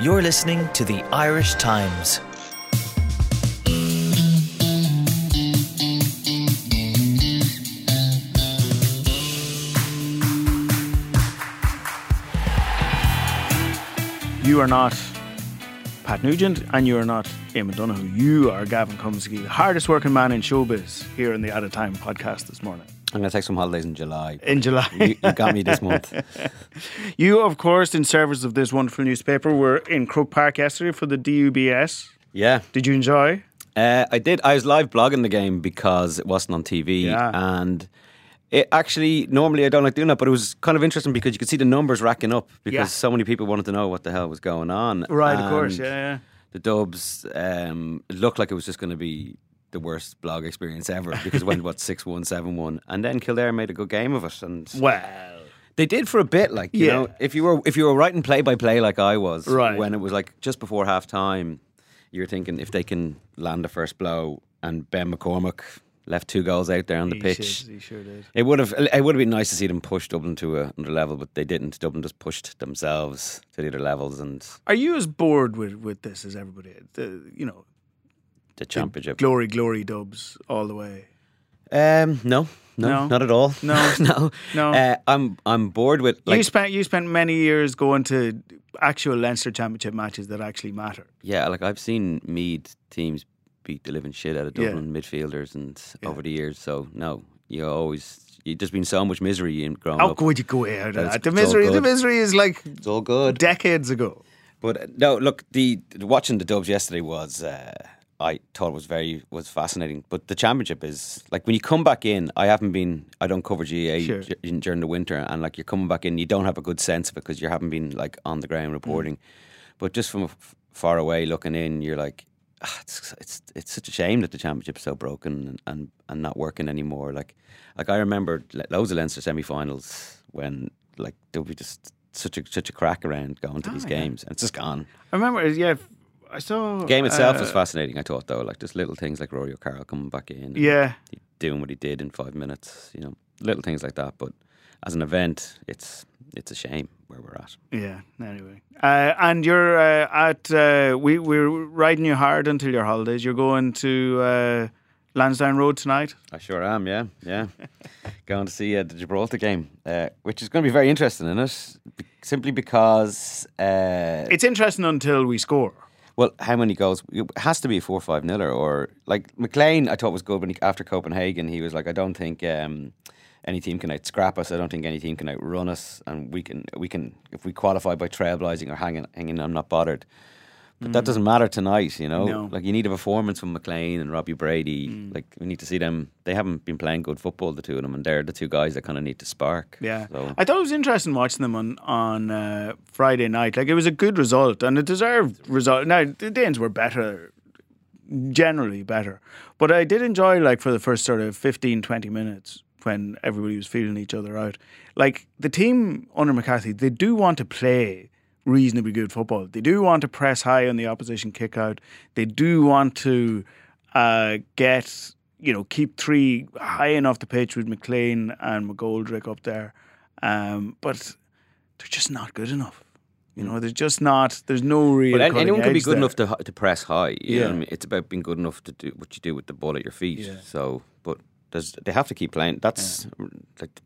You're listening to the Irish Times. You are not Pat Nugent and you are not Eamon Donoghue. You are Gavin Cummiskey, the hardest working man in showbiz here in the Out of Time podcast this morning. I'm going to take some holidays in July. In July. you, you got me this month. You, of course, in service of this wonderful newspaper, were in Croke Park yesterday for the DUBS. Yeah. Did you enjoy? Uh, I did. I was live blogging the game because it wasn't on TV. Yeah. And it actually, normally I don't like doing that, but it was kind of interesting because you could see the numbers racking up because Yeah. so many people wanted to know what the hell was going on. Right, of course. Yeah, yeah. The Dubs, um, it looked like it was just going to be the worst blog experience ever because it went, what, 6 1, 7 1. And then Kildare made a good game of it. And Well, They did for a bit, like you Yeah. know, if you were if you were writing play by play like I was, Right. when it was like just before half time, you're thinking if they can land the first blow and Ben McCormick left two goals out there on the he pitch. should- he sure did. It would have it would have been nice to see them push Dublin to a, another level, but they didn't. Dublin just pushed themselves to the other levels and Are you as bored with, with this as everybody? The, you know, the championship. glory, glory dubs all the way. Um, no, no, No? not at all. No? no, No? Uh, I'm I'm bored with like you spent you spent many years going to actual Leinster Championship matches that actually matter. Yeah, like I've seen Meath teams beat the living shit out of Yeah. Dublin midfielders and Yeah. over the years. So no, you always you just been so much misery in growing How up. could you go out of that? The misery, the misery is like It's all good. decades ago. But uh, no, look, the watching the Dubs yesterday was uh, I thought it was very was fascinating. But the championship is like when you come back in. I haven't been. I don't cover GAA Sure. dur- during the winter, and like you're coming back in, you don't have a good sense of it because you haven't been like on the ground reporting. Mm. But just from f- far away looking in, you're like. "Ah, It's, it's it's such a shame that the championship's so broken and, and, and not working anymore. Like like I remember lo- loads of Leinster semi-finals when like there would be just such a such a crack around going to these Ah, yeah. games, and it's just gone. I remember, yeah, I saw the Game itself was uh, fascinating. I thought though, like just little things like Rory O'Carroll coming back in, Yeah, doing what he did in five minutes. You know, little things like that. But as an event, it's it's a shame where we're at. yeah. Anyway, uh, and you're uh, at uh, we we're riding you hard until your holidays. You're going to uh, Lansdowne Road tonight. I sure am. Yeah, yeah. Going to see uh, the Gibraltar game, uh, which is going to be very interesting in it, simply because. Uh, It's interesting until we score. Well, how many goals? It has to be four five niler or like McClean. I thought was good when he, after Copenhagen. He was like, I don't think um, any team can out scrap us. I don't think any team can outrun us, and we can we can if we qualify by trailblazing or hanging hanging. I'm not bothered. But that doesn't matter tonight, you know. Mm. No. Like you need a performance from McClean and Robbie Brady. Mm. Like we need to see them. They haven't been playing good football, the two of them, and they're the two guys that kind of need to spark. Yeah, So I thought it was interesting watching them on on uh, Friday night. Like it was a good result and a deserved result. Now the Danes were better, generally better, but I did enjoy like for the first sort of 15, 20 minutes when everybody was feeling each other out. Like the team under McCarthy, they do want to play reasonably good football. They do want to press high on the opposition kick out. They do want to uh, get you know keep three high enough the pitch with McClean and McGoldrick up there, um, but they're just not good enough. You know, there's just not. There's no real. But anyone can be good there. enough to to press high. You know what I Yeah. mean? It's about being good enough to do what you do with the ball at your feet. Yeah. So, but there's, they have to keep playing. That's like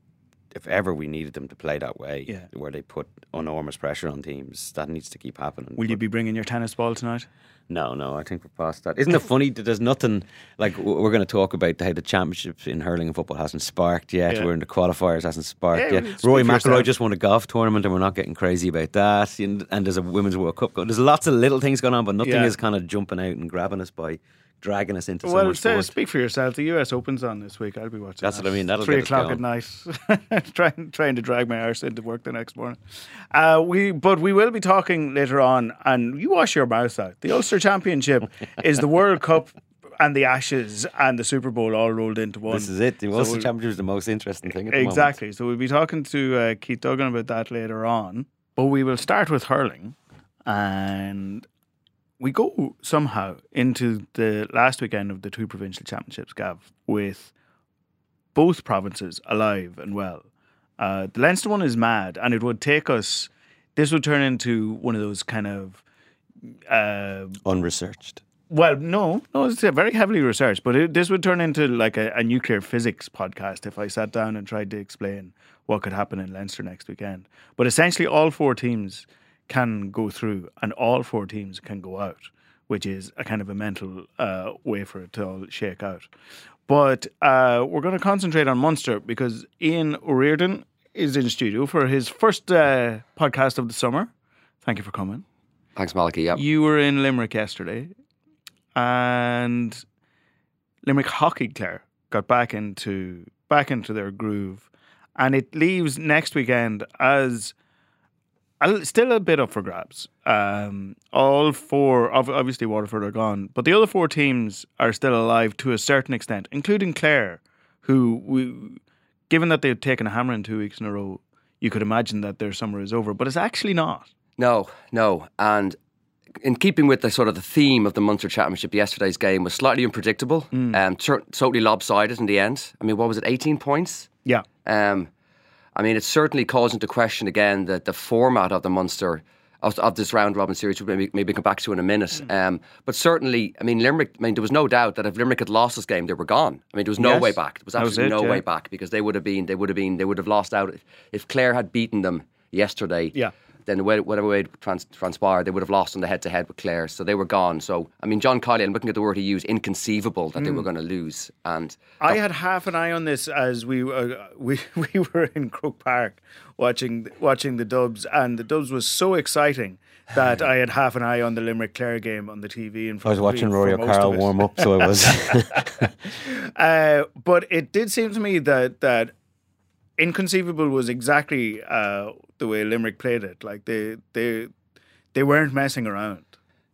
if ever we needed them to play that way, Yeah. where they put enormous pressure on teams, that needs to keep happening. Will you be bringing your tennis ball tonight? No, no, I think we're past that. Isn't it funny that there's nothing like we're going to talk about how the championship in hurling and football hasn't sparked yet. Yeah. We're in the qualifiers hasn't sparked Yeah, yet. Rory McIlroy just won a golf tournament, and we're not getting crazy about that. And, and there's a women's World Cup. Going. There's lots of little things going on, but nothing Yeah. is kind of jumping out and grabbing us by dragging us into so Well, much say, speak for yourself. The US Open's on this week. I'll be watching. That's that. what I mean, that'll Three o'clock at night. trying trying to drag my arse into work the next morning. Uh, we but we will be talking later on. And you wash your mouth out. The Ulster Championship is the World Cup and the Ashes and the Super Bowl all rolled into one. This is it. The Ulster we'll- Championship is the most interesting thing. At the moment. Exactly. So we'll be talking to uh, Keith Duggan about that later on. But we will start with hurling, and we go somehow into the last weekend of the two provincial championships, Gav, with both provinces alive and well. Uh, the Leinster one is mad, and it would take us. This would turn into one of those kind of uh, Unresearched. well, no, no, it's very heavily researched, but it, this would turn into like a, a nuclear physics podcast if I sat down and tried to explain what could happen in Leinster next weekend. But essentially, all four teams can go through, and all four teams can go out, which is a kind of a mental uh, way for it to all shake out. But uh, we're going to concentrate on Munster because Ian O'Riordan is in studio for his first uh, podcast of the summer. Thank you for coming. Thanks, Malachy. Yep. You were in Limerick yesterday, and Limerick Hockey Clare got back into back into their groove, and it leaves next weekend as still a bit up for grabs. Um, all four, obviously Waterford are gone, but the other four teams are still alive to a certain extent, including Clare, who we, given that they've taken a hammer in two weeks in a row, you could imagine that their summer is over, but it's actually not. No, no. And in keeping with the sort of the theme of the Munster Championship, yesterday's game was slightly unpredictable and um, totally lopsided in the end. I mean, what was it, 18 points? Yeah. Um, I mean, it certainly calls into question again the, the format of the Munster. Of, of this round robin series, which maybe maybe come back to in a minute. Um, but certainly, I mean, Limerick. I mean, there was no doubt that if Limerick had lost this game, they were gone. I mean, there was no Yes. way back. There was That was absolutely it, no yeah. way back because they would have been. They would have been. They would have lost out if, if Clare had beaten them yesterday. Yeah. Then way- whatever way it trans- transpired, they would have lost on the head to head with Clare. So they were gone. So I mean, John Kiely. I'm looking at the word he used. Inconceivable that they Hmm. were going to lose. And I had half an eye on this as we uh, we we were in Croke Park watching watching the Dubs, and the Dubs was so exciting that I had half an eye on the Limerick Clare game on the TV. In front I was of watching Rory for most O'Carroll warm up, so I was. Uh, but it did seem to me that that inconceivable was exactly uh, the way Limerick played it. Like they they they weren't messing around.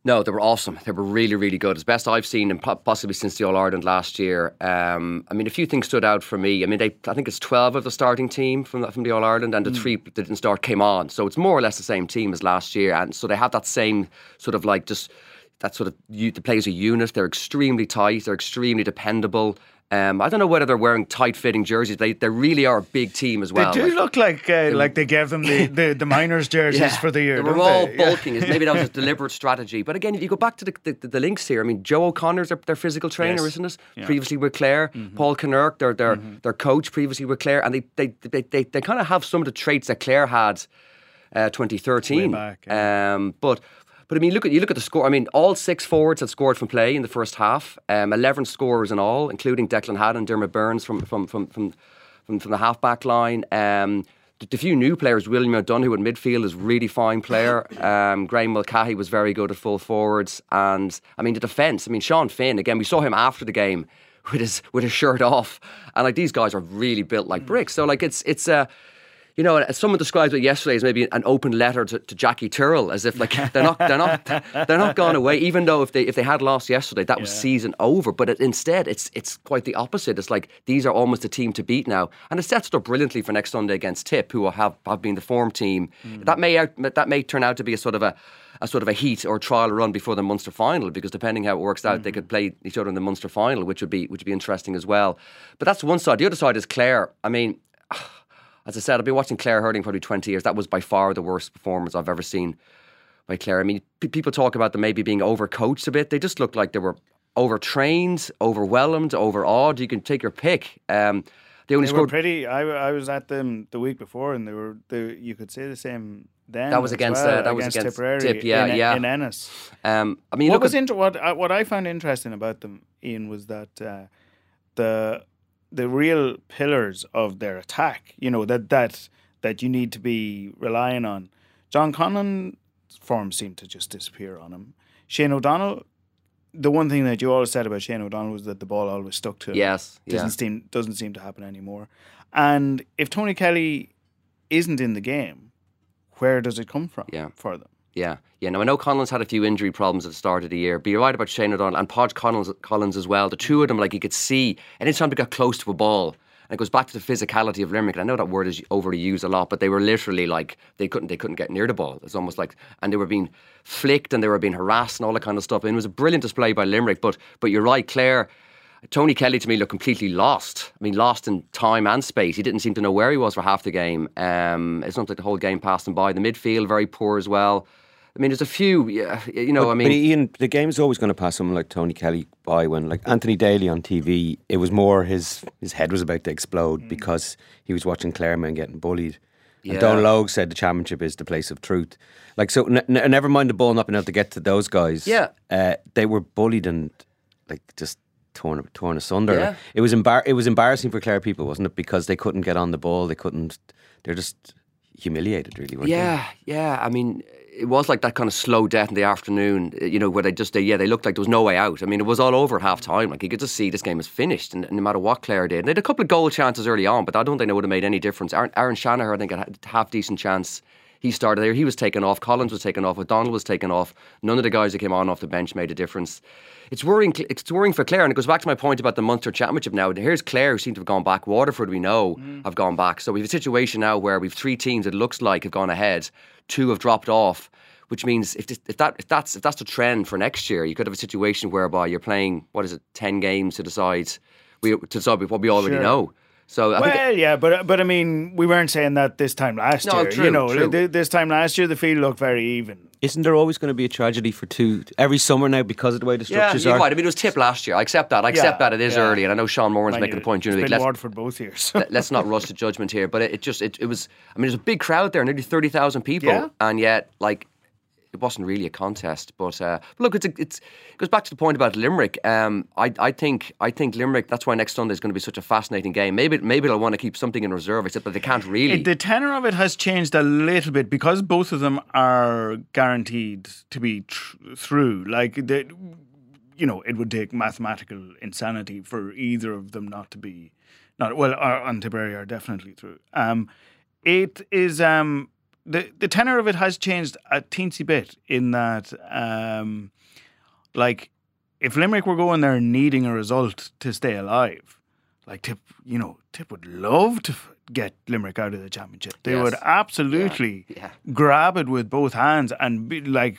No, they were awesome. They were really, really good. As best I've seen, and possibly since the All Ireland last year. Um, I mean, a few things stood out for me. I mean, they, I think it's twelve of the starting team from the, from the All Ireland, and the three that didn't start came on. So it's more or less the same team as last year, and so they have that same sort of like just that sort of you, the players a unit. They're extremely tight. They're extremely dependable. Um, I don't know whether they're wearing tight-fitting jerseys. They they really are a big team as well. they do Like- look like uh, like they gave them the, the, the miners jerseys for the year. They were all they? Bulking. Is Maybe that was a deliberate strategy. But again, if you go back to the, the, the links here, I mean, Joe O'Connor's their, their physical trainer, Yes. isn't it? Yeah. Previously with Clare. Paul Kinnerk, their their, their coach, previously with Clare. And they they, they, they, they kind of have some of the traits that Clare had uh, 2013. Way back, um, but but I mean, look at you look at the score. I mean, all six forwards had scored from play in the first half. Um, Eleven scorers in all, including Declan Hannon, Diarmaid Byrnes from from from from from, from the halfback line. Um, the, few new players, William O'Donoghue in midfield is really fine player. Um, Graeme Mulcahy was very good at full forwards, and I mean the defence. I mean Sean Finn again. We saw him after the game with his with his shirt off, and like these guys are really built like bricks. So like it's it's a. you know, someone described it yesterday as maybe an open letter to, to Jackie Tyrrell, as if like they're not they're not they're not gone away. Even though if they if they had lost yesterday, that was season over. But it, instead, it's it's quite the opposite. It's like these are almost a team to beat now, and it sets it up brilliantly for next Sunday against Tip, who have have been the form team. Mm. That may out, that may turn out to be a sort of a a sort of a heat or trial run before the Munster final because depending how it works out, they mm-hmm. could play each other in the Munster final, which would be which would be interesting as well. But that's one side. The other side is Clare. I mean, as I said, I've been watching Clare hurling probably 20 years. That was by far the worst performance I've ever seen by Clare. I mean, p- people talk about them maybe being overcoached a bit. They just looked like they were overtrained, overwhelmed, overawed. You can take your pick. Um, they only They were scored. pretty. I, I was at them the week before, and they were. They, you could say the same then. That was against, well, uh, that was against Tipperary Tip, yeah, in, yeah. in Ennis. Um, I mean, what was at, inter- what uh, what I found interesting about them, Ian, was that uh, the the real pillars of their attack, you know, that that that you need to be relying on. John Conlon's form seemed to just disappear on him. Shane O'Donnell, the one thing that you always said about Shane O'Donnell was that the ball always stuck to him. yes, yeah. doesn't seem doesn't seem to happen anymore. And if Tony Kelly isn't in the game, where does it come from Yeah. for them? Yeah, yeah. Now I know Collins had a few injury problems at the start of the year, but you're right about Shane O'Donnell and Podge Collins, Collins as well. The two of them, like you could see, anytime they got close to a ball, and it goes back to the physicality of Limerick. And I know that word is overly used a lot, but they were literally like they couldn't they couldn't get near the ball. It's almost like, and they were being flicked and they were being harassed and all that kind of stuff. And it was a brilliant display by Limerick. But but you're right, Clare. Tony Kelly to me looked completely lost. I mean, lost in time and space. He didn't seem to know where he was for half the game. Um, it's not like the whole game passed him by. The midfield very poor as well. I mean, there's a few. Yeah, you know, But, I mean, but Ian, the game's always going to pass someone like Tony Kelly by. When like Anthony Daly on TV, it was more his his head was about to explode Mm. because he was watching Claremont getting bullied. Yeah. And Donal Óg said the championship is the place of truth. Like so, n- n- never mind the ball not being able to get to those guys. Yeah. uh, they were bullied and like just torn torn asunder. Yeah. It was embar- it was embarrassing for Clare people, wasn't it? Because they couldn't get on the ball. They couldn't. They're just humiliated, really. Weren't they? Yeah, yeah. I mean, it was like that kind of slow death in the afternoon. uh, You know, where they just, they, yeah, they looked like there was no way out. I mean, it was all over at half time. Like you could just see this game was finished, and, and no matter what Clare did, and they had a couple of goal chances early on, but I don't think it would have made any difference. Aaron, Aron Shanagher, I think, had a half decent chance. He started there. He was taken off. Collins was taken off. O'Donnell was taken off. None of the guys that came on off the bench made a difference. It's worrying. It's worrying for Clare, and it goes back to my point about the Munster Championship. Now, here's Clare, who seem to have gone back. Waterford, we know, mm. have gone back. So we have a situation now where we've three teams. It looks like have gone ahead. Two have dropped off, which means if, this, if that if that's if that's the trend for next year, you could have a situation whereby you're playing what is it, ten games to decide we to decide what we already Sure. know. So I think Well, yeah, but but I mean, we weren't saying that this time last No, year. true, you know, true. th- this time last year the field looked very even. Isn't there always going to be a tragedy for two every summer now because of the way the Yeah, structures you're are? right. I mean, it was tip last year. I accept that. I accept Yeah, that it is yeah. early, and I know Sean Moran's Mind making you, a point during the it's week. been Let's, Waterford both years. let- let's not rush to judgment here, but it, it just it, it was. I mean, there's a big crowd there, nearly thirty thousand people, Yeah. and yet like it wasn't really a contest. But uh, look, it's a, it's it goes back to the point about Limerick. Um, I I think I think Limerick. That's why next Sunday is going to be such a fascinating game. Maybe maybe they'll want to keep something in reserve, except that they can't really. It- the tenor of it has changed a little bit because both of them are guaranteed to be tr- through. Like the, you know, it would take mathematical insanity for either of them not to be, not well. Are, on Tipperary are definitely through. Um, it is um the the tenor of it has changed a teensy bit in that um, like if Limerick were going there needing a result to stay alive, like Tip, you know, Tip would love to get Limerick out of the championship. They Yes. would absolutely Yeah. grab it with both hands and be, like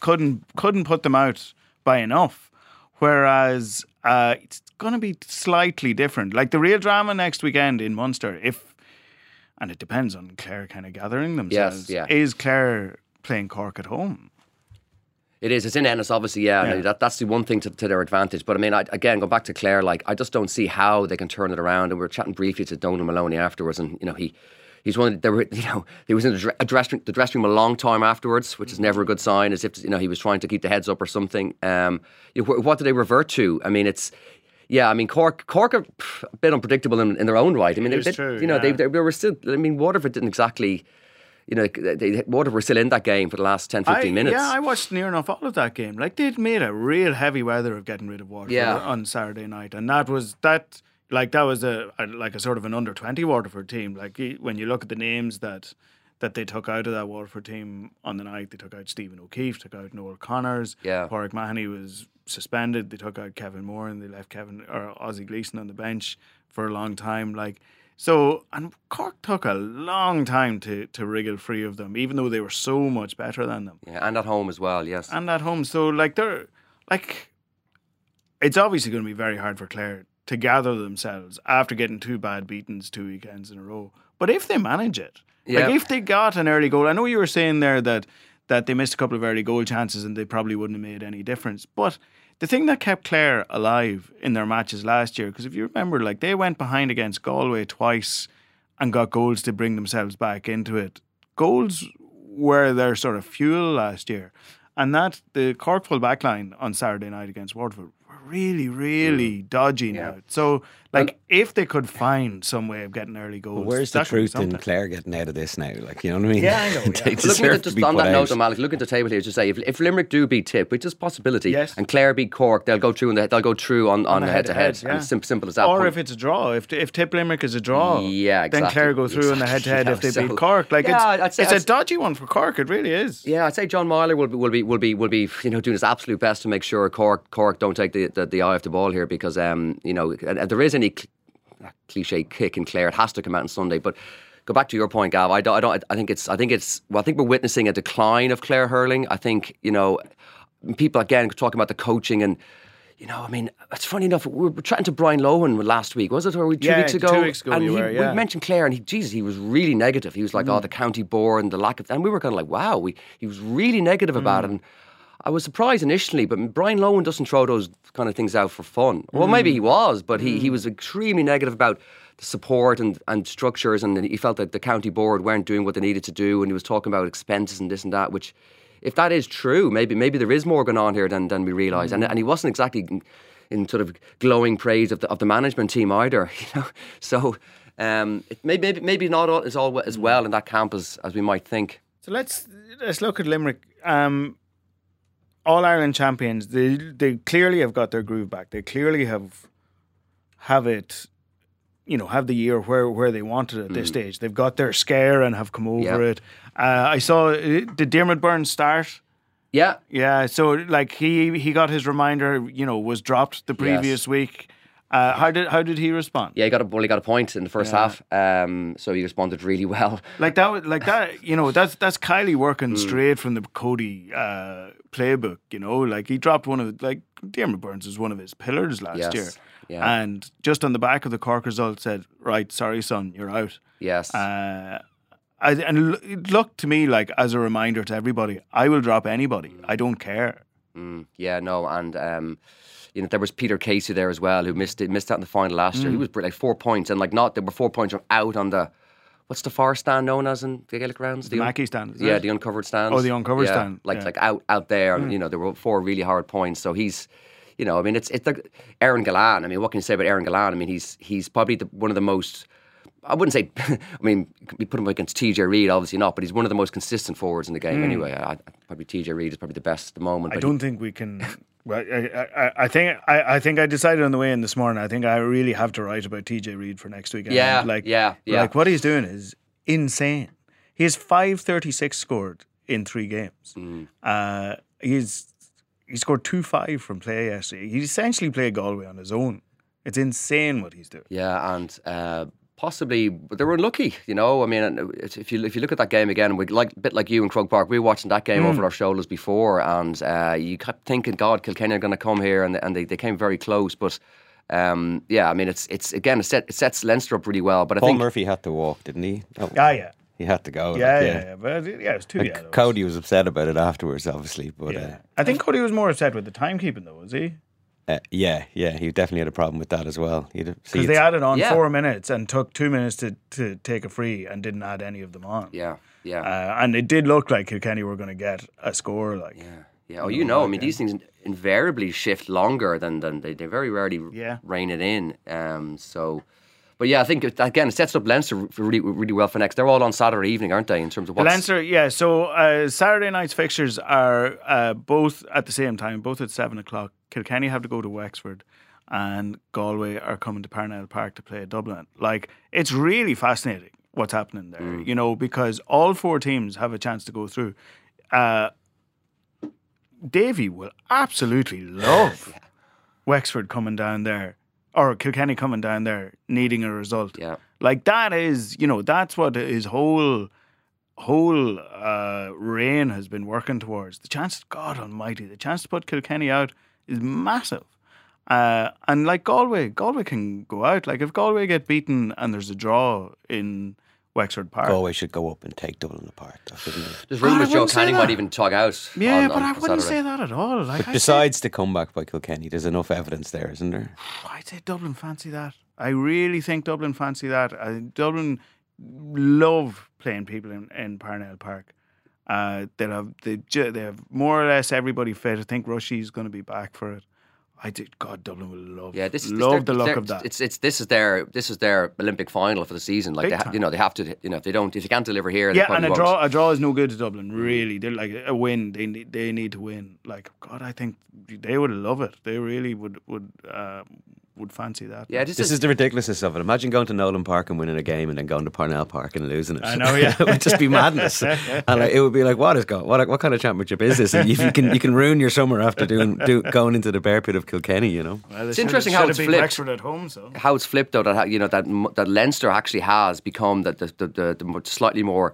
couldn't couldn't put them out by enough. Whereas uh, it's going to be slightly different. Like the real drama next weekend in Munster, if and it depends on Clare kind of gathering themselves. yeah. Is Clare playing Cork at home? It is. It's in Ennis, obviously. Yeah, Yeah. and that, that's the one thing to, to their advantage. But I mean, I, again, go back to Clare. Like, I just don't see how they can turn it around. And we were chatting briefly to Donal Moloney afterwards, and you know, he he's one. There were, you know, he was in the, dre- a dressing the dressing room a long time afterwards, which is never a good sign. As if you know he was trying to keep the heads up or something. Um, you know, wh- what do they revert to? I mean, it's. Yeah, I mean Cork. Cork are a bit unpredictable in, in their own right. I mean, It is they, true, you know, they, yeah. they, they were still. I mean, Waterford didn't exactly. You know, they, Waterford were still in that game for the last 10, 15 I, minutes. Yeah, I watched near enough all of that game. Like they'd made a real heavy weather of getting rid of Waterford Yeah. on Saturday night, and that was that. Like that was a, a like a sort of an under twenty Waterford team. Like when you look at the names that that they took out of that Waterford team on the night, they took out Stephen O'Keeffe, took out Noel Connors. Yeah. Pauric Mahony was suspended. They took out Kevin Moore and they left Kevin or Ozzie Gleeson on the bench for a long time. Like so, and Cork took a long time to to wriggle free of them, even though they were so much better than them Yeah, and at home as well, yes. and at home. So like they're like it's obviously going to be very hard for Clare to gather themselves after getting two bad beatings two weekends in a row. But if they manage it, Yeah. like if they got an early goal, I know you were saying there that that they missed a couple of early goal chances and they probably wouldn't have made any difference. But the thing that kept Clare alive in their matches last year, because if you remember, like they went behind against Galway twice and got goals to bring themselves back into it. Goals were their sort of fuel last year. And that the Cork full back line on Saturday night against Waterford were really, really dodgy now. So like if they could find some way of getting early goals. Where's the that could be truth in. Clare getting out of this now? Like, you know what I mean? Yeah, I know, yeah. they looking at just on that out. note, Malachy, look at the table here to say if, if Limerick do beat Tip, which is a possibility, Yes. and Clare beat Cork, they'll go through and they- they'll go through on, on, the head to head. yeah. And simple, simple as that. Or Point- if it's a draw, if if Tip Limerick is a draw, Yeah, exactly. then exactly. Clare go through on the head to head if they yeah, beat Cork. Like Yeah, I'd it's say- it's I'd- a dodgy one for Cork. It really is. Yeah, I'd say John Meyler will be will be will be will be you know doing his absolute best to make sure Cork Cork don't take the, the, the eye off the ball here because um you know and, and there is any cl- cliche kick in Clare it has to come out on Sunday but go back to your point Gav I don't I don't I think it's I think it's well I think we're witnessing a decline of Clare hurling I think you know people again talking about the coaching and you know, I mean, it's funny enough. We were chatting to Brian Lohan last week, was it, or two Yeah, weeks two ago? weeks ago and he, were, yeah. we mentioned Clare, and he, Jesus, he was really negative. He was like, "Oh, mm. the county board and the lack of," and we were kind of like, "Wow," we, he was really negative about mm. it. And I was surprised initially, but Brian Lohan doesn't throw those kind of things out for fun. Well, maybe he was, but he, he was extremely negative about the support and, and structures, and he felt that the county board weren't doing what they needed to do, and he was talking about expenses and this and that, which. If that is true, maybe maybe there is more going on here than, than we realise, and and he wasn't exactly in sort of glowing praise of the of the management team either. You know, so um, it may, maybe maybe not all, is all as well in that camp as, as we might think. So let's let's look at Limerick. Um, All Ireland champions. They they clearly have got their groove back. They clearly have have it. You know, have the year where, where they wanted it at this stage. They've got their scare and have come over Yeah. it. Uh, I saw did Dermot Byrne start? Yeah, Yeah, so like he he got his reminder. You know, was dropped the previous week. Uh, how did how did he respond? yeah, he got a well, he got a point in the first half, um, so he responded really well. Like that, like that, you know, that's that's Kiely working straight from the Cody uh, playbook. You know, like he dropped one of like Diarmaid Byrnes was one of his pillars last Yes, year, yeah. and just on the back of the Cork result said, "Right, sorry, son, you're out." Yes, Uh, I, and it looked to me like as a reminder to everybody, I will drop anybody. I don't care. Mm, yeah, no, and um, you know there was Peter Casey there as well who missed it, missed out in the final last year. He mm. was like four points, and like not there were four points from out on the what's the far stand known as in the Gaelic Grounds? The un- Mackey stand, yeah, it? the uncovered stand. Oh, the uncovered Yeah, stand, like yeah. like out out there. and You know there were four really hard points, so he's. You know, I mean, it's it's like Aaron Gillane. I mean, what can you say about Aaron Gillane? I mean, he's he's probably the, one of the most. I wouldn't say. I mean, we put him against TJ Reid, obviously not, but he's one of the most consistent forwards in the game. Mm. Anyway, I, probably TJ Reid is probably the best at the moment. I don't think we can. Well, I, I, I think I, I think I decided on the way in this morning. I think I really have to write about TJ Reid for next weekend. Yeah, like yeah, yeah. Like what he's doing is insane. He has five thirty six scored in three games. Mm. Uh, he's he scored two five from play yesterday. He essentially played Galway on his own. It's insane what he's doing. Yeah, and uh, possibly but they were unlucky. You know, I mean, if you if you look at that game again, we like a bit like you in Croke Park, we were watching that game Hmm. over our shoulders before, and uh, you kept thinking, God, Kilkenny are going to come here, and and they, they came very close, but. Um, yeah, I mean, it's it's again it, set, it sets Leinster up really well, but I Paul think Murphy had to walk, didn't he? Oh, Ah, yeah, He had to go. like, yeah, yeah, yeah. But yeah, it was two And yellows. Cody was upset about it afterwards, obviously. But Yeah. uh, I think Cody was more upset with the timekeeping though, was he? Uh, yeah, yeah, he definitely had a problem with that as well. He'd Because they added on Yeah. four minutes and took two minutes to, to take a free and didn't add any of them on. yeah, yeah, Uh, and it did look like Kilkenny were going to get a score. Like, yeah, yeah. Oh, you know, I mean, these things invariably shift longer than than they, they very rarely Yeah. rein it in. Um, so. But yeah, I think it- again it sets up Leinster really, really well for next. They're all on Saturday evening, aren't they? In terms of what's Leinster, yeah. So uh, Saturday night's fixtures are uh, both at the same time, both at seven o'clock. Kilkenny have to go to Wexford, and Galway are coming to Parnell Park to play Dublin. Like, it's really fascinating what's happening there, you know, because all four teams have a chance to go through. Uh, Davy will absolutely love Wexford coming down there, or Kilkenny coming down there, needing a result. Yeah. Like that is, you know, that's what his whole whole uh, reign has been working towards. The chance, God Almighty, the chance to put Kilkenny out is massive. Uh, and like Galway, Galway can go out. Like if Galway get beaten and there's a draw in Wexford Park, Galway should go up and take Dublin apart. though, shouldn't they? There's rumours Joe wouldn't Canning might even tug out. yeah, on, but on I wouldn't Saturday. say that at all. Like But I'd besides the comeback by Kilkenny, there's enough evidence there, isn't there? I'd say Dublin fancy that. I really think Dublin fancy that. I, Dublin love playing people in, in Parnell Park. Uh, they have they, they have more or less everybody fit. I think Rushy's going to be back for it. I did. God, Dublin will love. Yeah, this is love this, the look of that. It's it's this is their this is their Olympic final for the season. Like they ha- you know they have to you know if they don't if you can't deliver here yeah, and a won't. draw a draw is no good to Dublin. Really, they're like a win. They need they need to win. Like God, I think they would love it. They really would would uh, would fancy that. Yeah, this, This is the ridiculousness of it. Imagine going to Nolan Park and winning a game, and then going to Parnell Park and losing it. I know, yeah. it would just be madness, and like, it would be like, what is going? What what kind of championship is this? And if you can you can ruin your summer after doing do, going into the bear pit of Kilkenny, you know. Well, they It's interesting how it's flipped. Wexford at home. So how it's flipped though that you know that that Leinster actually has become that the, the, the, the slightly more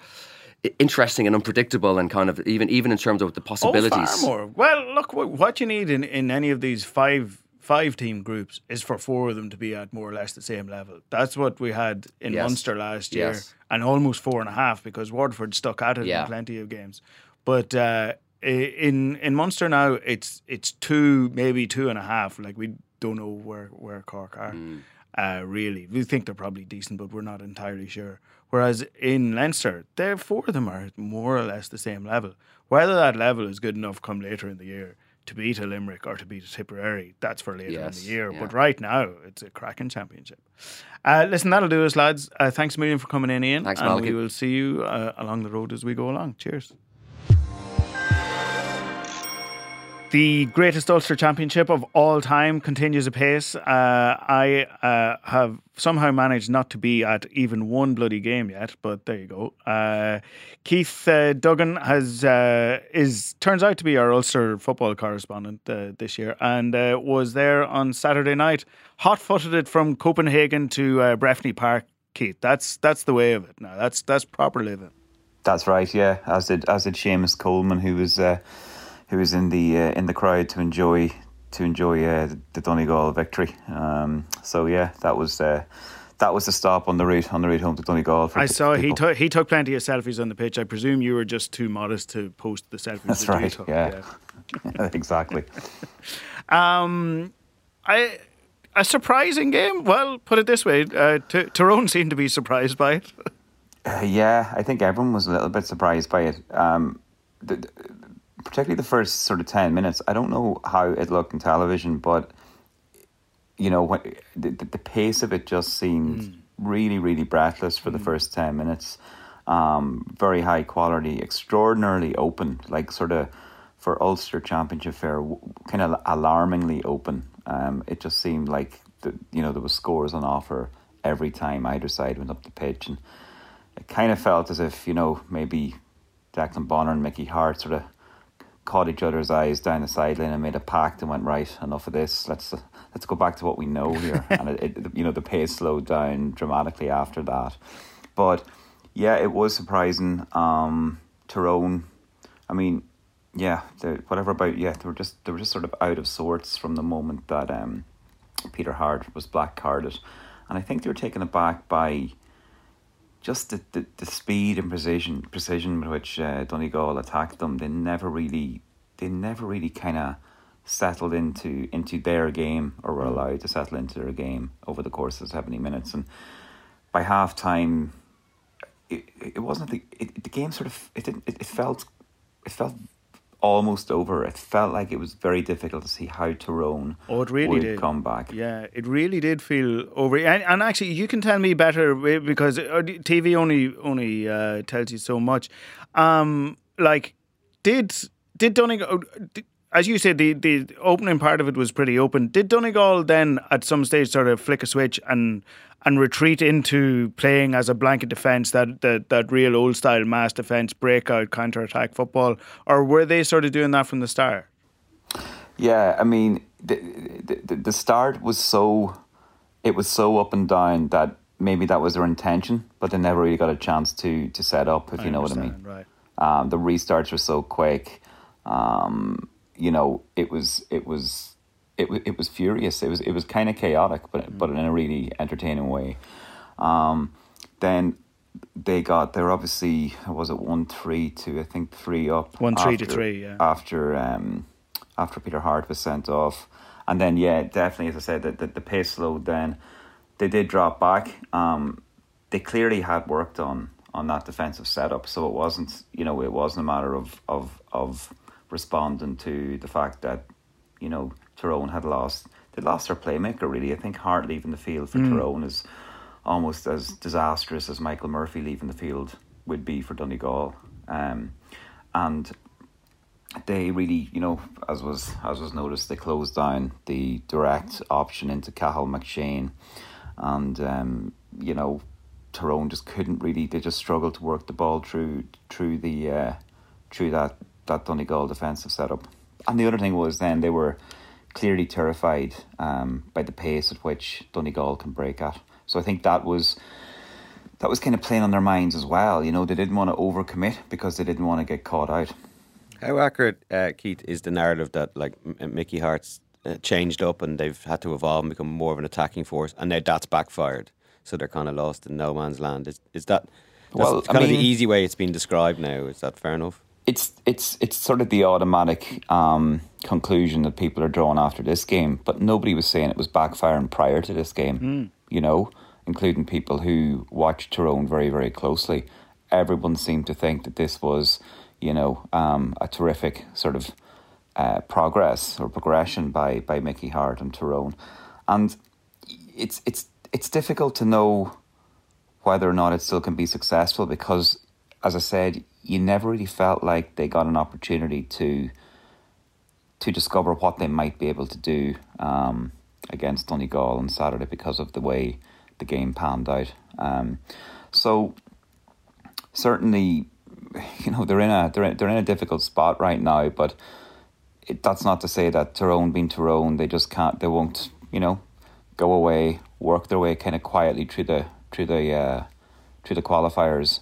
interesting and unpredictable and kind of even even in terms of the Oh, possibilities. far more. Well, look, what, what you need in, in any of these five five team groups is for four of them to be at more or less the same level. That's what we had in Yes. Munster last year, Yes. and almost four and a half because Waterford stuck at it Yeah. in plenty of games. But uh, in in Munster now, it's it's two, maybe two and a half. Like we don't know where where Cork are. Uh, really, we think they're probably decent, but we're not entirely sure. Whereas in Leinster, there four of them are more or less the same level. Whether that level is good enough come later in the year to beat a Limerick or to beat a Tipperary, that's for later Yes, in the year. yeah. But right now, it's a cracking championship. Uh, listen, that'll do us, lads. Uh, thanks a million for coming in, Ian. Thanks, and we will see you uh, along the road as we go along. Cheers. The greatest Ulster Championship of all time continues apace. Uh, I uh, have somehow managed not to be at even one bloody game yet, but there you go. Uh, Keith uh, Duggan has uh, is turns out to be our Ulster football correspondent uh, this year, and was there on Saturday night, hot footed it from Copenhagen to uh, Breffni Park. Keith, that's that's the way of it now. That's that's proper living. That's right. Yeah, as did as did Seamus Coleman, who was who was in the uh, in the crowd to enjoy to enjoy uh, the, Donegal victory. Um, so yeah, that was uh, that was the stop on the route on the route home to Donegal. For I saw he took he took plenty of selfies on the pitch. I presume you were just too modest to post the selfies. That's that right, took. yeah. exactly. Um, I a surprising game. Well, put it this way: uh, T- Tyrone seemed to be surprised by it. Uh, yeah, I think everyone was a little bit surprised by it. Um, the, the- particularly the first sort of ten minutes. I don't know how it looked in television, but you know, when, the, the pace of it just seemed really, really breathless for the first ten minutes. Um, very high quality, extraordinarily open, like sort of for Ulster Championship fair, kind of alarmingly open. Um, it just seemed like the, you know there was scores on offer every time either side went up the pitch, and it kind of felt as if you know maybe Declan Bonner and Mickey Harte sort of caught each other's eyes down the sideline and made a pact and went right enough of this. Let's let's go back to what we know here. and it, it, you know the pace slowed down dramatically after that, but yeah, it was surprising. Um, Tyrone, I mean, yeah, whatever about yeah, they were just they were just sort of out of sorts from the moment that um, Peter Harte was black carded, and I think they were taken aback by just the, the, the speed and precision precision with which uh, Donegal attacked them. They never really they never really kind of settled into into their game or were allowed to settle into their game over the course of seventy minutes. And by half time, it, it wasn't the it, the game sort of it didn't it, it felt it felt almost over. It felt like it was very difficult to see how Tyrone Oh, it really would did. come back. Yeah, it really did feel over. And, and actually, you can tell me better because uh, TV only only uh, tells you so much. Um, like, did did Donegal? Did, as you said, the, the opening part of it was pretty open. Did Donegal then, at some stage, sort of flick a switch and and retreat into playing as a blanket defence, that, that that real old style mass defence, breakout, counter attack football, or were they sort of doing that from the start? Yeah, I mean, the, the the start was so, it was so up and down that maybe that was their intention, but they never really got a chance to to set up, if you know what I mean. Right. Um, the restarts were so quick. Um, you know, it was it was it was it was furious. It was it was kind of chaotic, but but in a really entertaining way. Um, then they got they're obviously was it one three to I think three up One three to three, yeah. after um after Peter Harte was sent off, and then yeah definitely as I said that the, the pace slowed then. They did drop back. Um, they clearly had worked on on that defensive setup, so it wasn't you know it wasn't a matter of of of responding to the fact that you know Tyrone had lost they lost their playmaker really. I think Harte leaving the field for Tyrone is almost as disastrous as Michael Murphy leaving the field would be for Donegal. Um, and they really, you know, as was as was noticed, they closed down the direct option into Cathal McShane, and um, you know, Tyrone just couldn't really. They just struggled to work the ball through through the uh, through that that Donegal defensive setup. And the other thing was then they were clearly terrified um, by the pace at which Donegal can break at. So I think that was that was kind of playing on their minds as well. You know, they didn't want to overcommit because they didn't want to get caught out. How accurate, uh, Keith, is the narrative that like Mickey Harte's uh, changed up and they've had to evolve and become more of an attacking force, and now that's backfired. So they're kind of lost in no man's land. Is, is that Well, I kind of the easy way it's been described now? Is that fair enough? It's it's it's sort of the automatic um, conclusion that people are drawing after this game, but nobody was saying it was backfiring prior to this game. You know, including people who watched Tyrone very very closely. Everyone seemed to think that this was, you know, um, a terrific sort of uh, progress or progression by by Mickey Harte and Tyrone, and it's it's it's difficult to know whether or not it still can be successful because, as I said, you never really felt like they got an opportunity to to discover what they might be able to do um, against Donegal on Saturday because of the way the game panned out. Um, so certainly, you know they're in a they're in, they're in a difficult spot right now, but it, that's not to say that Tyrone being Tyrone, they just can't, they won't, you know, go away, work their way kind of quietly through the through the uh, through the qualifiers,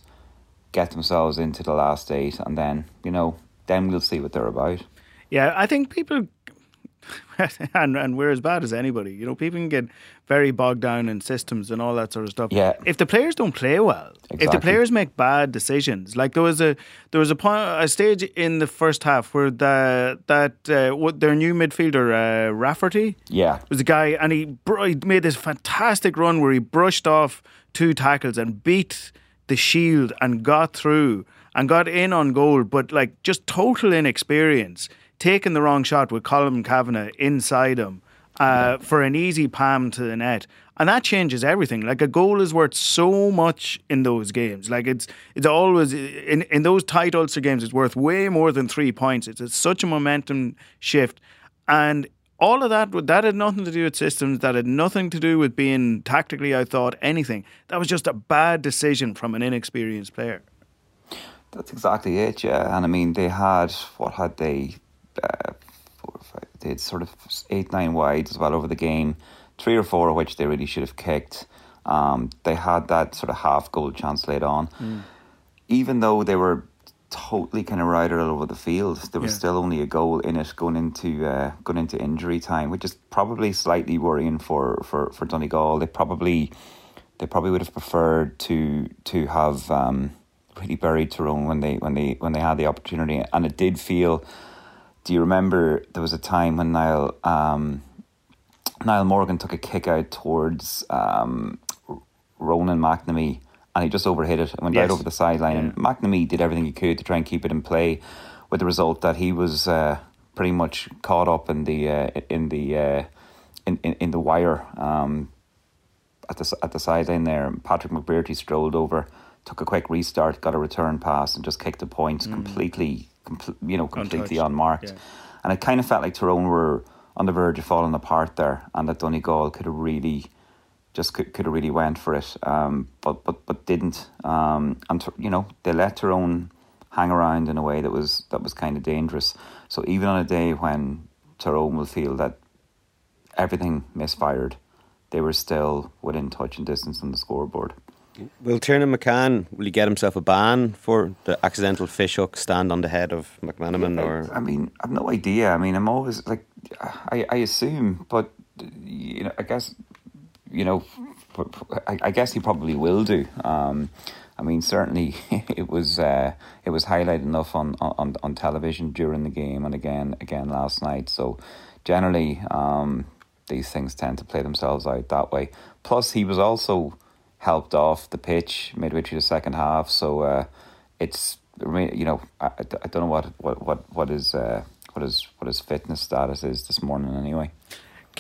get themselves into the last eight, and then you know, then we'll see what they're about. Yeah, I think people, and and we're as bad as anybody. You know, people can get very bogged down in systems and all that sort of stuff. Yeah. If the players don't play well, if the players make bad decisions, like there was a there was a point a stage in the first half where the that uh, what their new midfielder uh, Rafferty Yeah, was a guy, and he, br- he made this fantastic run where he brushed off two tackles and beat the shield and got through and got in on goal, but like just total inexperience, taking the wrong shot with Colm Cavanagh inside him uh, for an easy palm to the net. And that changes everything. Like a goal is worth so much in those games. Like it's it's always in in those tight Ulster games. It's worth way more than three points. It's, it's such a momentum shift, and all of that that had nothing to do with systems. That had nothing to do with being tactically i thought Anything. That was just a bad decision from an inexperienced player. that's exactly it. Yeah, and I mean they had what had they? Uh, four, or five, they had sort of eight nine wides as well over the game, three or four of which they really should have kicked. Um, they had that sort of half goal chance late on. even though they were totally kind of routed all over the field, there was Yeah. still only a goal in it going into uh, going into injury time, which is probably slightly worrying for, for, for Donegal. They probably they probably would have preferred to to have um, really buried Tyrone when they when they when they had the opportunity, and it did feel. Do you remember there was a time when Niall um, Niall Morgan took a kick out towards um, Ronan McNamee and he just overhit it and went Yes. right over the sideline. And McNamee did everything he could to try and keep it in play, with the result that he was uh, pretty much caught up in the uh, in the uh, in, in in the wire um, at the at the sideline there. Patrick McBrearty strolled over, took a quick restart, got a return pass, and just kicked the point completely, compl- you know, completely Untouched. unmarked. Yeah. And it kind of felt like Tyrone were on the verge of falling apart there, and that Donegal could have really just could, could have really went for it, um, but but but didn't. Um, and Ty- you know they let Tyrone hang around in a way that was that was kind of dangerous. So even on a day when Tyrone will feel that everything misfired, they were still within touch and distance on the scoreboard. Will Tiarnan McCann will he get himself a ban for the accidental fish hook stand on the head of McManaman or I mean, I've no idea. I mean, I'm always like, I, I assume, but you know, I guess, you know, I, guess he probably will do. Um, I mean, certainly it was uh, it was highlighted enough on, on on television during the game and again again last night. So generally, um, these things tend to play themselves out that way. Plus, he was also helped off the pitch midway through the second half. So uh, it's you know I, I don't know what what what what is uh, what his what his fitness status is this morning anyway.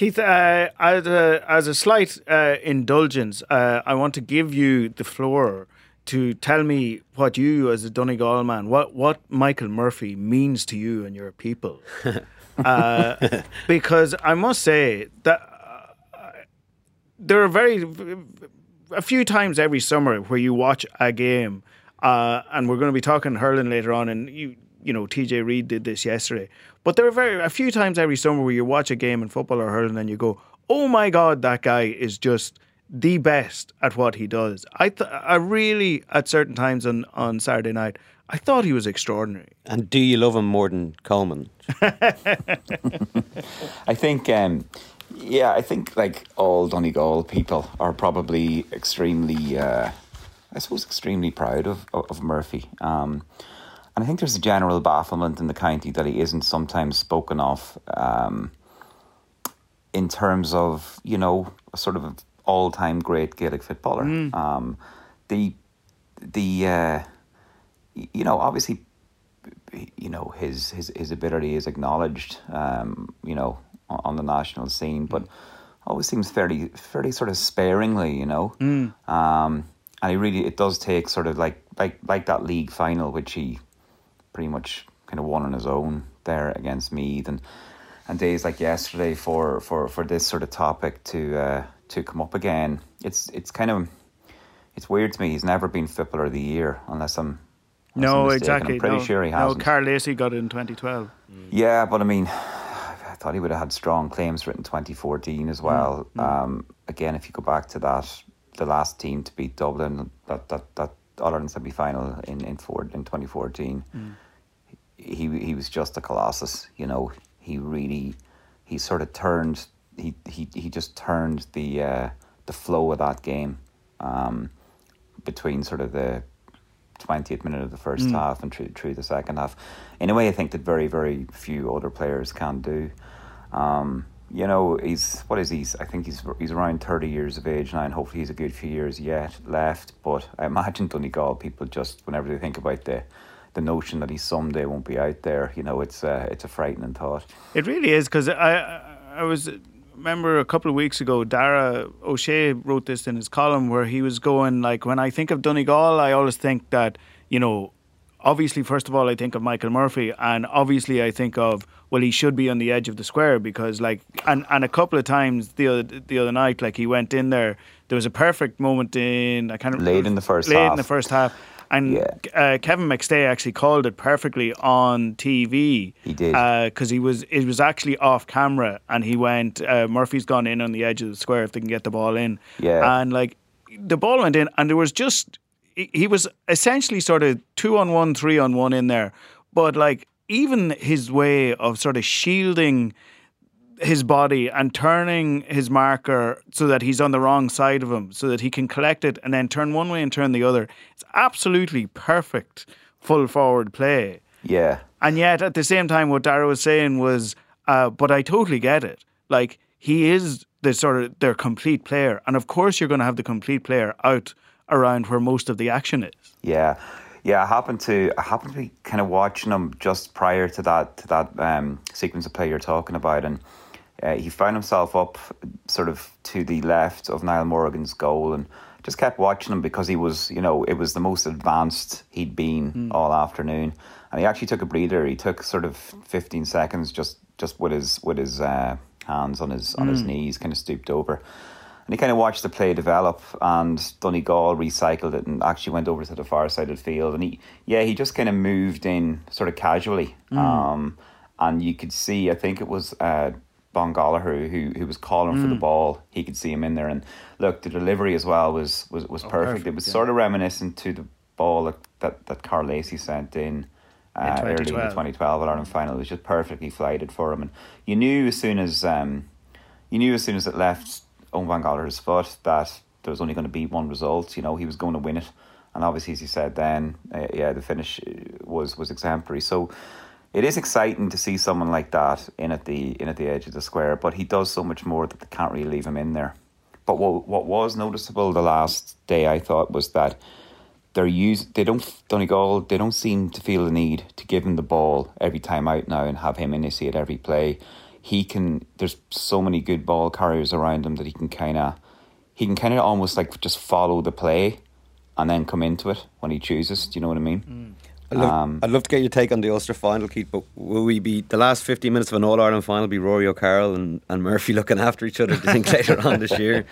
Keith, uh, as, a, as a slight uh, indulgence, uh, I want to give you the floor to tell me what you, as a Donegal man, what, what Michael Murphy means to you and your people. uh, because I must say that uh, there are very a few times every summer where you watch a game, uh, and we're going to be talking hurling later on, and you you know TJ Reid did this yesterday. But there are very a few times every summer where you watch a game in football or hurling and you go, oh my god, that guy is just the best at what he does. I th- I really at certain times on on Saturday night, I thought he was extraordinary. And do you love him more than Coleman? I think, um, yeah, I think like all Donegal people are probably extremely, uh, I suppose, extremely proud of of Murphy. Um, and I think there's a general bafflement in the county that he isn't sometimes spoken of um, in terms of you know sort of all time great Gaelic footballer. Um, the the uh, you know obviously you know his his his ability is acknowledged um, you know on, on the national scene, but always seems fairly fairly sort of sparingly, you know. Um, and he really it does take sort of like like like that league final which he pretty much kind of won on his own there against Meath and and days like yesterday for for for this sort of topic to uh, to come up again. It's it's kind of it's weird to me. He's never been footballer of the year unless I'm unless I'm No, exactly. I'm pretty no, sure he hasn't. Karl Lacey got it in 2012. Yeah, but I mean, I thought he would have had strong claims written 2014 as well. Um, again, if you go back to that, the last team to beat Dublin, that that that All Ireland semi final in in Ford in 2014, he he was just a colossus. You know, he really he sort of turned he he he just turned the uh, the flow of that game um, between sort of the 20th minute of the first half and through, through the second half. In a way I think that very very few other players can do. Um, you know he's what is he? I think he's he's around 30 years of age now and hopefully he's a good few years yet left but I imagine Donegal people just whenever they think about the the notion that he someday won't be out there you know it's uh, it's a frightening thought. It really is because I, I I was remember a couple of weeks ago Dara O'Shea wrote this in his column where he was going like when I think of Donegal I always think that you know obviously first of all I think of Michael Murphy and obviously I think of well he should be on the edge of the square because like and and a couple of times the other the other night like he went in there there was a perfect moment in I can't Late in the first late in the first half and Yeah. uh, Kevin McStay actually called it perfectly on TV He did. because he was it was actually off camera and he went uh, Murphy's gone in on the edge of the square if they can get the ball in Yeah. and like the ball went in and there was just he was essentially sort of two on one three on one in there but like even his way of sort of shielding his body and turning his marker so that he's on the wrong side of him so that he can collect it and then turn one way and turn the other it's absolutely perfect full forward play yeah and yet, at the same time, what Darragh was saying was, uh, but I totally get it. Like, he is the sort of their complete player. And of course, you're going to have the complete player out around where most of the action is. Yeah, yeah. I happened to I happened to be kind of watching him just prior to that to that um, sequence of play you're talking about, and uh, he found himself up sort of to the left of Niall Morgan's goal, and just kept watching him because he was, you know, it was the most advanced he'd been all afternoon, and he actually took a breather. He took sort of 15 seconds just just with his with his uh, hands on his on his knees, kind of stooped over. And he kind of watched the play develop, and Donegal recycled it and actually went over to the far side of the field. And he, yeah, he just kind of moved in sort of casually. Um, and you could see, I think it was uh, Bon Gallagher who who was calling for the ball. He could see him in there, and look, the delivery as well was was, was perfect. perfect, It was yeah. sort of reminiscent to the ball that that, that Karl Lacey sent in. Uh, early in the 2012. 2012 Ireland final, it was just perfectly flighted for him, and you knew as soon as um, you knew as soon as it left Owen Van foot that there was only going to be one result. You know, he was going to win it, and obviously, as you said, then uh, yeah, the finish uh, was was exemplary. So it is exciting to see someone like that in at the in at the edge of the square. But he does so much more that they can't really leave him in there. But what what was noticeable the last day, I thought, was that they're use they don't Donegal they don't seem to feel the need to give him the ball every time out now and have him initiate every play. He can. There's so many good ball carriers around him that he can kind of he can kind of almost like just follow the play and then come into it when he chooses. Do you know what I mean? I'd love, Um, I'd love to get your take on the Ulster final, Keith. But will we be the last 15 minutes of an All Ireland final? Be Rory O'Carroll and, and Murphy looking after each other? Do you think later on this year?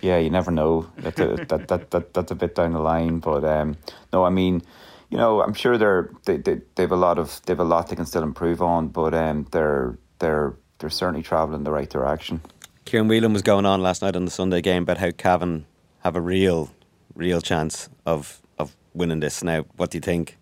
Yeah, you never know. That's a, that, that, that, that's a bit down the line, but um, no, I mean, you know, I'm sure they're they they they've a lot of they've a lot they can still improve on, but um, they're they're they're certainly traveling in the right direction. Ciarán Whelan was going on last night on the Sunday game about how Cavan have a real, real chance of of winning this. Now, what do you think?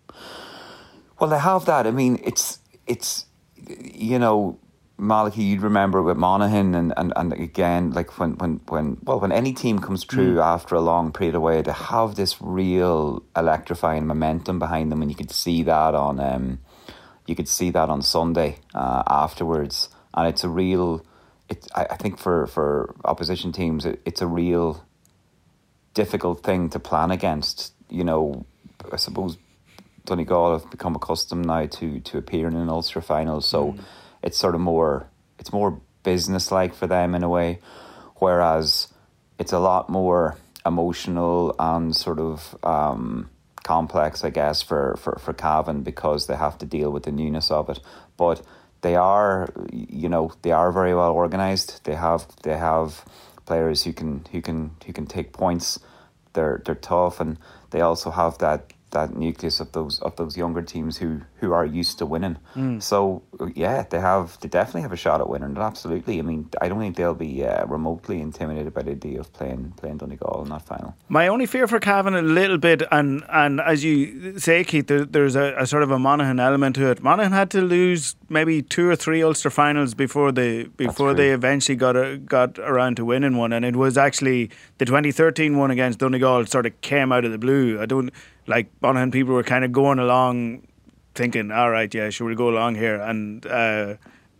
Well, they have that. I mean, it's it's you know, Malachy, you'd remember with Monaghan and, and, and again, like when, when, when well, when any team comes through mm. after a long period away, they have this real electrifying momentum behind them, and you could see that on um, you could see that on Sunday uh, afterwards, and it's a real. It, I, I think for, for opposition teams, it, it's a real difficult thing to plan against. You know, I suppose Donegal have become accustomed now to to appearing in an Ulster finals, so mm. it's sort of more it's more business like for them in a way, whereas it's a lot more emotional and sort of um, complex, I guess, for, for, for Cavan because they have to deal with the newness of it. But they are, you know, they are very well organised. They have they have players who can who can who can take points. They're they're tough, and they also have that that nucleus of those of those younger teams who who are used to winning. Mm. So yeah, they have they definitely have a shot at winning. Absolutely. I mean, I don't think they'll be uh, remotely intimidated by the idea of playing playing Donegal in that final. My only fear for Cavan a little bit, and and as you say, Keith, there, there's a, a, sort of a Monaghan element to it. Monaghan had to lose maybe two or three Ulster finals before they before they eventually got a, got around to winning one, and it was actually the 2013 one against Donegal sort of came out of the blue. I don't like Monaghan people were kind of going along thinking, all right, yeah, sure, we'll go along here. And, uh,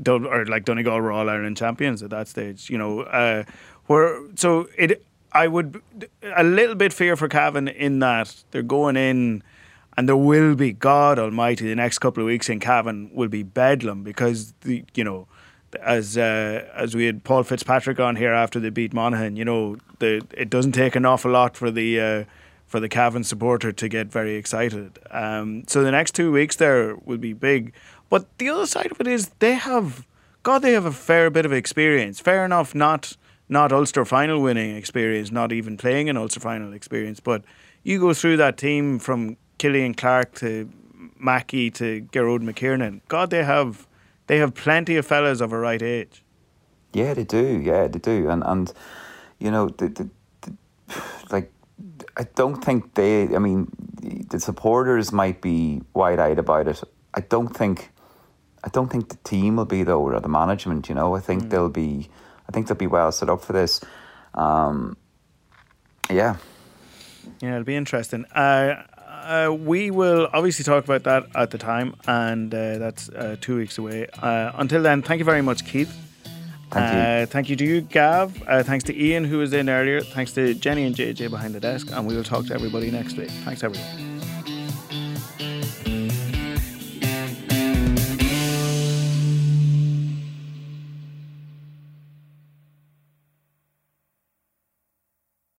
or like Donegal were all Ireland champions at that stage, you know. Uh, where, so it, I would, a little bit fear for Cavan in that they're going in and there will be, God Almighty, the next couple of weeks in Cavan will be bedlam because, the, you know, as uh, as we had Paul Fitzpatrick on here after they beat Monaghan, you know, the, it doesn't take an awful lot for the uh, for the Cavan supporter to get very excited. Um, so the next two weeks there will be big. But the other side of it is they have, God, they have a fair bit of experience. Fair enough, not not Ulster final winning experience, not even playing an Ulster final experience, but you go through that team from Killian Clarke to Mackey to Gearóid McKiernan. God, they have they have plenty of fellas of a right age. Yeah, they do. Yeah, they do. And and you know, the, the, the like I don't think they. I mean, the supporters might be wide eyed about it. I don't think. I don't think the team will be though, or the management. You know, I think mm. they'll be. I think they'll be well set up for this. Um, yeah. Yeah, it'll be interesting. Uh, uh, we will obviously talk about that at the time, and uh, that's uh, two weeks away. Uh, until then, thank you very much, Keith. Thank you. Uh, thank you to you, Gav. Uh, thanks to Ian, who was in earlier. Thanks to Jenny and JJ behind the desk. And we will talk to everybody next week. Thanks, everyone.